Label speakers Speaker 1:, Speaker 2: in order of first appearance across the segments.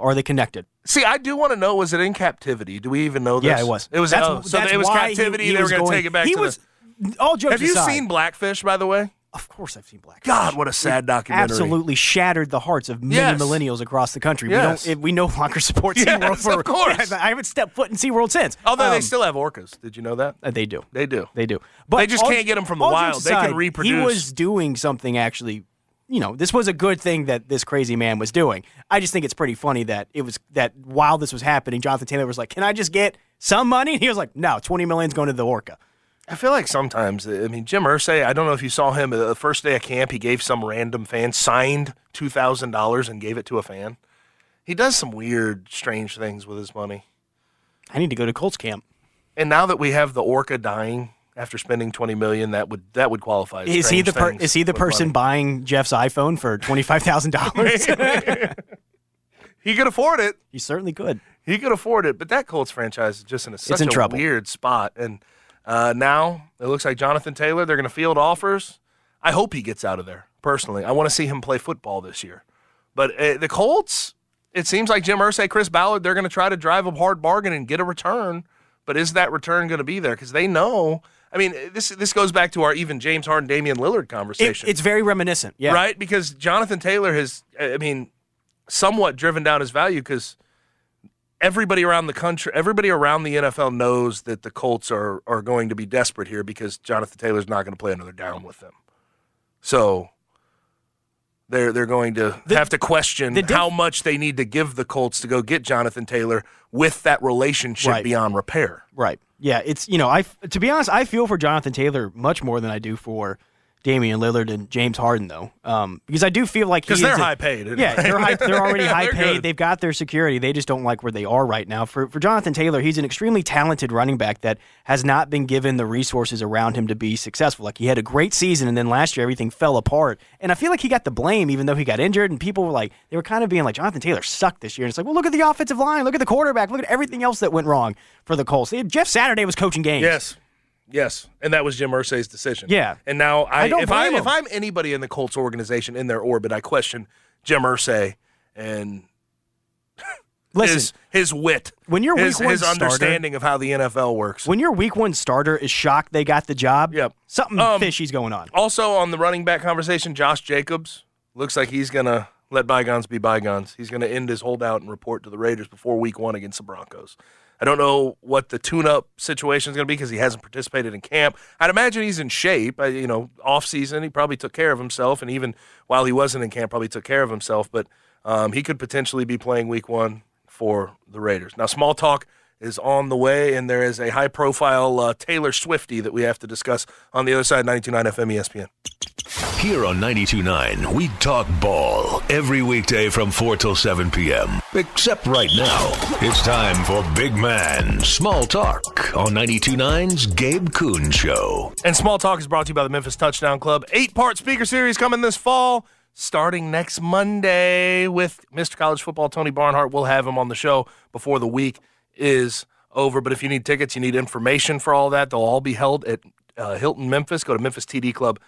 Speaker 1: Are they connected?
Speaker 2: See, I do want to know: was it in captivity? Do we even know this?
Speaker 1: Yeah, it was.
Speaker 2: It was.
Speaker 1: That's-
Speaker 2: oh, so
Speaker 1: that's
Speaker 2: it was
Speaker 1: why he-
Speaker 2: captivity.
Speaker 1: he
Speaker 2: they were going to take it back.
Speaker 1: he
Speaker 2: to
Speaker 1: was-
Speaker 2: the,
Speaker 1: All jokes
Speaker 2: Have you
Speaker 1: aside-
Speaker 2: seen Blackfish? By the way,
Speaker 1: Of course, I've seen Blackfish.
Speaker 2: God, what a sad documentary.
Speaker 1: Absolutely shattered the hearts of many
Speaker 2: Yes.
Speaker 1: millennials across the country.
Speaker 2: Yes.
Speaker 1: We don't. We no longer support
Speaker 2: Yes,
Speaker 1: SeaWorld for.
Speaker 2: of course.
Speaker 1: I haven't stepped foot in SeaWorld since.
Speaker 2: Although they
Speaker 1: Um,
Speaker 2: still have orcas. Did you know that?
Speaker 1: uh, they do.
Speaker 2: They do.
Speaker 1: They do. But
Speaker 2: They just
Speaker 1: all-
Speaker 2: can't get them from the wild.
Speaker 1: jokes
Speaker 2: They can
Speaker 1: reproduce. He was doing something actually. You know, this was a good thing that this crazy man was doing. I just think it's pretty funny that it was that while this was happening, Jonathan Taylor was like, "Can I just get some money?" And he was like, "No, twenty million's going to the orca."
Speaker 2: I feel like sometimes, I mean, Jim Irsay, I don't know if you saw him uh, the first day of camp, he gave some random fan, signed $2,000 and gave it to a fan. He does some weird, strange things with his money.
Speaker 1: I need to go to Colts camp.
Speaker 2: And now that we have the orca dying after spending 20 million, that would that would qualify. as
Speaker 1: Is he the per- is he the person
Speaker 2: money.
Speaker 1: buying Jeff's iPhone for twenty five thousand dollars?
Speaker 2: He could afford it.
Speaker 1: he certainly could.
Speaker 2: He could afford it, but that Colts franchise is just in a, such
Speaker 1: in
Speaker 2: a
Speaker 1: trouble.
Speaker 2: weird spot. And uh, now it looks like Jonathan Taylor. They're going to field offers. I hope he gets out of there. Personally, I want to see him play football this year. But uh, the Colts, it seems like Jim Irsay, Chris Ballard, they're going to try to drive a hard bargain and get a return. But is that return going to be there? Because they know. I mean, this this goes back to our even James Harden, Damian Lillard
Speaker 1: It,
Speaker 2: conversation.
Speaker 1: it's very reminiscent. Yeah.
Speaker 2: Right? Because Jonathan Taylor has, I mean, somewhat driven down his value because everybody around the country, everybody around the NFL knows that the Colts are, are going to be desperate here because Jonathan Taylor's not going to play another down with them. So they're, they're going to
Speaker 1: The-
Speaker 2: have to question
Speaker 1: diff-
Speaker 2: how much they need to give the Colts to go get Jonathan Taylor with that relationship
Speaker 1: Right.
Speaker 2: beyond repair.
Speaker 1: Right. Yeah. It's you know I to be honest I feel for Jonathan Taylor much more than I do for Damian Lillard and James Harden though, um, because I do feel like
Speaker 2: Because they're
Speaker 1: a-
Speaker 2: high paid.
Speaker 1: Yeah, they're high, they're already high
Speaker 2: They're
Speaker 1: paid.
Speaker 2: good.
Speaker 1: They've got their security. They just don't like where they are right now. For for Jonathan Taylor, he's an extremely talented running back that has not been given the resources around him to be successful. Like he had a great season, and then last year everything fell apart. And I feel like he got the blame, even though he got injured. And people were like, they were kind of being like, Jonathan Taylor sucked this year. And it's like, well, look at the offensive line, look at the quarterback, look at everything else that went wrong for the Colts. Jeff Saturday was coaching games.
Speaker 2: Yes. Yes, and that was Jim Irsay's decision.
Speaker 1: Yeah.
Speaker 2: and now I,
Speaker 1: I don't
Speaker 2: if I
Speaker 1: blame
Speaker 2: if. I'm anybody in the Colts organization in their orbit, I question Jim Irsay and
Speaker 1: Listen,
Speaker 2: his his wit,
Speaker 1: when you're
Speaker 2: his,
Speaker 1: week one
Speaker 2: his
Speaker 1: starter-
Speaker 2: understanding of how the NFL works.
Speaker 1: when your week one starter is shocked they got the job,
Speaker 2: Yep.
Speaker 1: something
Speaker 2: Um,
Speaker 1: fishy's going on.
Speaker 2: also on the running back conversation, Josh Jacobs looks like he's gonna let bygones be bygones. He's gonna end his holdout and report to the Raiders before Week One against the Broncos. I don't know what the tune-up situation is going to be because he hasn't participated in camp. I'd imagine he's in shape. I, you know, off season he probably took care of himself, and even while he wasn't in camp, probably took care of himself. But um, he could potentially be playing Week One for the Raiders. Now, small talk is on the way, and there is a high-profile uh, Taylor Swifty that we have to discuss on the other side. 92.9 FM ESPN.
Speaker 3: Here on 92.9, we talk ball every weekday from 4 till 7 p.m. Except right now. It's time for Big Man Small Talk on 92.9's Gabe Kuhn Show.
Speaker 2: And Small Talk is brought to you by the Memphis Touchdown Club. Eight part speaker series coming this fall, starting next Monday with Mr. College Football Tony Barnhart. We'll have him on the show before the week is over. But if you need tickets, you need information for all that, they'll all be held at uh, Hilton Memphis. Go to memphistdclub.com.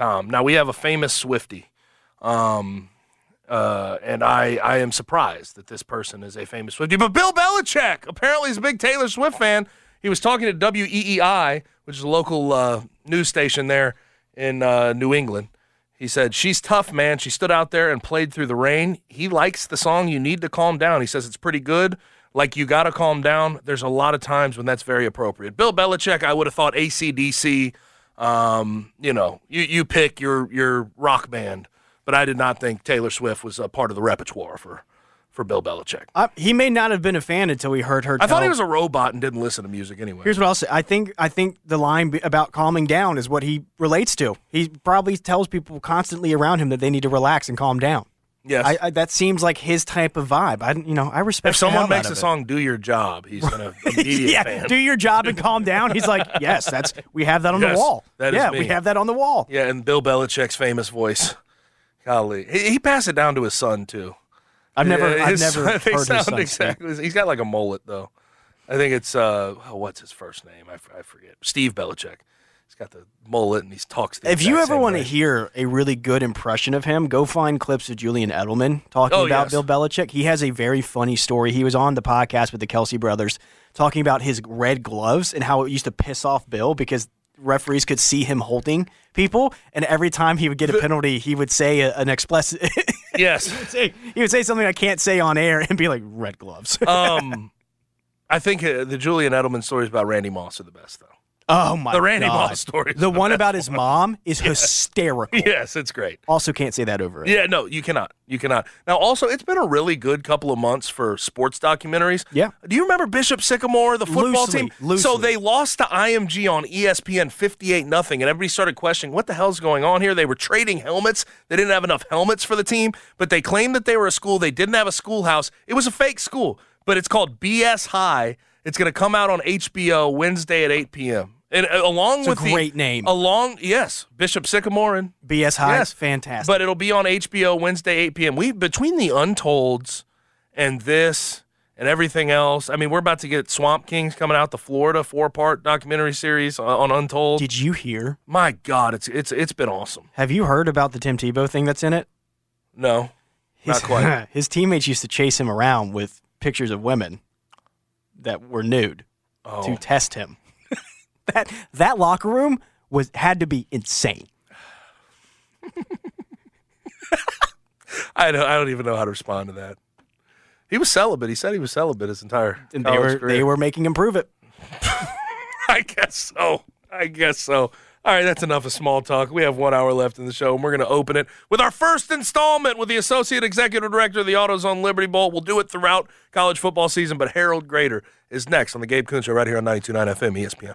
Speaker 2: Now, we have a famous Swifty. Um, uh, and I, I am surprised that this person is a famous Swifty. But Bill Belichick apparently is a big Taylor Swift fan. He was talking to WEEI, which is a local uh, news station there in uh, New England. He said, She's tough, man. She stood out there and played through the rain. He likes the song You Need to Calm Down. He says it's pretty good. Like, you got to calm down. There's a lot of times when that's very appropriate. Bill Belichick, I would have thought ACDC, um, you know, you, you pick your, your rock band. But I did not think Taylor Swift was a part of the repertoire for, for Bill Belichick.
Speaker 1: Uh, he may not have been a fan until he heard her.
Speaker 2: I thought he was a robot and didn't listen to music anyway.
Speaker 1: Here's what I'll say. I think I think the line about calming down is what he relates to. He probably tells people constantly around him that they need to relax and calm down.
Speaker 2: Yes.
Speaker 1: I, I, that seems like his type of vibe. I, you know, I respect.
Speaker 2: if someone makes a song "Do Your Job," he's gonna immediate
Speaker 1: yeah,
Speaker 2: fan.
Speaker 1: do your job and calm down. He's like, yes, that's we have that on
Speaker 2: Yes,
Speaker 1: the wall.
Speaker 2: that is
Speaker 1: yeah, we have that on the wall.
Speaker 2: Yeah, and Bill Belichick's famous voice. Golly, he, he passed it down to his son too.
Speaker 1: I've never,
Speaker 2: Yeah,
Speaker 1: I've never heard his son speak.
Speaker 2: He's got like a mullet though. I think it's uh, oh, what's his first name? I, I forget. Steve Belichick. He's got the mullet and he talks. The
Speaker 1: If you ever want to hear a really good impression of him, go find clips of Julian Edelman talking
Speaker 2: Oh,
Speaker 1: about
Speaker 2: yes.
Speaker 1: Bill Belichick. He has a very funny story. He was on the podcast with the Kelce brothers talking about his red gloves and how it used to piss off Bill because referees could see him holding people, and every time he would get a penalty, he would say a, an explicit.
Speaker 2: yes,
Speaker 1: say, he would say something I can't say on air and be like red gloves.
Speaker 2: um, I think uh, the Julian Edelman stories about Randy Moss are the best though.
Speaker 1: Oh my!
Speaker 2: The Randy
Speaker 1: God.
Speaker 2: Moss story.
Speaker 1: The,
Speaker 2: the
Speaker 1: one about his mom is hysterical.
Speaker 2: Yes, it's great.
Speaker 1: Also, can't say that over. it.
Speaker 2: Yeah, no, you cannot. You cannot. Now, also, it's been a really good couple of months for sports documentaries.
Speaker 1: Yeah.
Speaker 2: Do you remember Bishop Sycamore, the football
Speaker 1: Loosely,
Speaker 2: team? So they lost to IMG on ESPN 58 nothing, and everybody started questioning what the hell's going on here. They were trading helmets. They didn't have enough helmets for the team, but they claimed that they were a school. They didn't have a schoolhouse. It was a fake school, but it's called BS High. It's going to come out on HBO Wednesday at 8 p.m. And uh, along
Speaker 1: It's a
Speaker 2: with the-
Speaker 1: great name.
Speaker 2: along yes, Bishop Sycamore and
Speaker 1: BS High,
Speaker 2: Yes.
Speaker 1: fantastic.
Speaker 2: but it'll be on HBO Wednesday, 8 p.m. We between the Untolds and this and everything else. I mean, we're about to get Swamp Kings coming out, the Florida four-part documentary series on, on Untold.
Speaker 1: Did you hear?
Speaker 2: My God, it's it's it's been awesome.
Speaker 1: Have you heard about the Tim Tebow thing that's in it?
Speaker 2: No,
Speaker 1: His,
Speaker 2: not quite.
Speaker 1: his teammates used to chase him around with pictures of women that were nude
Speaker 2: Oh.
Speaker 1: to test him. that that locker room was had to be insane.
Speaker 2: I don't I don't even know how to respond to that. He was celibate. He said he was celibate his entire
Speaker 1: And they were
Speaker 2: career.
Speaker 1: they were making him prove it.
Speaker 2: I guess so. I guess so. All right, that's enough of small talk. We have one hour left in the show, and we're going to open it with our first installment with the Associate Executive Director of the AutoZone Liberty Bowl. We'll do it throughout college football season, but Harold Graeter is next on the Gabe Kuhn Show right here on 92.9 FM ESPN.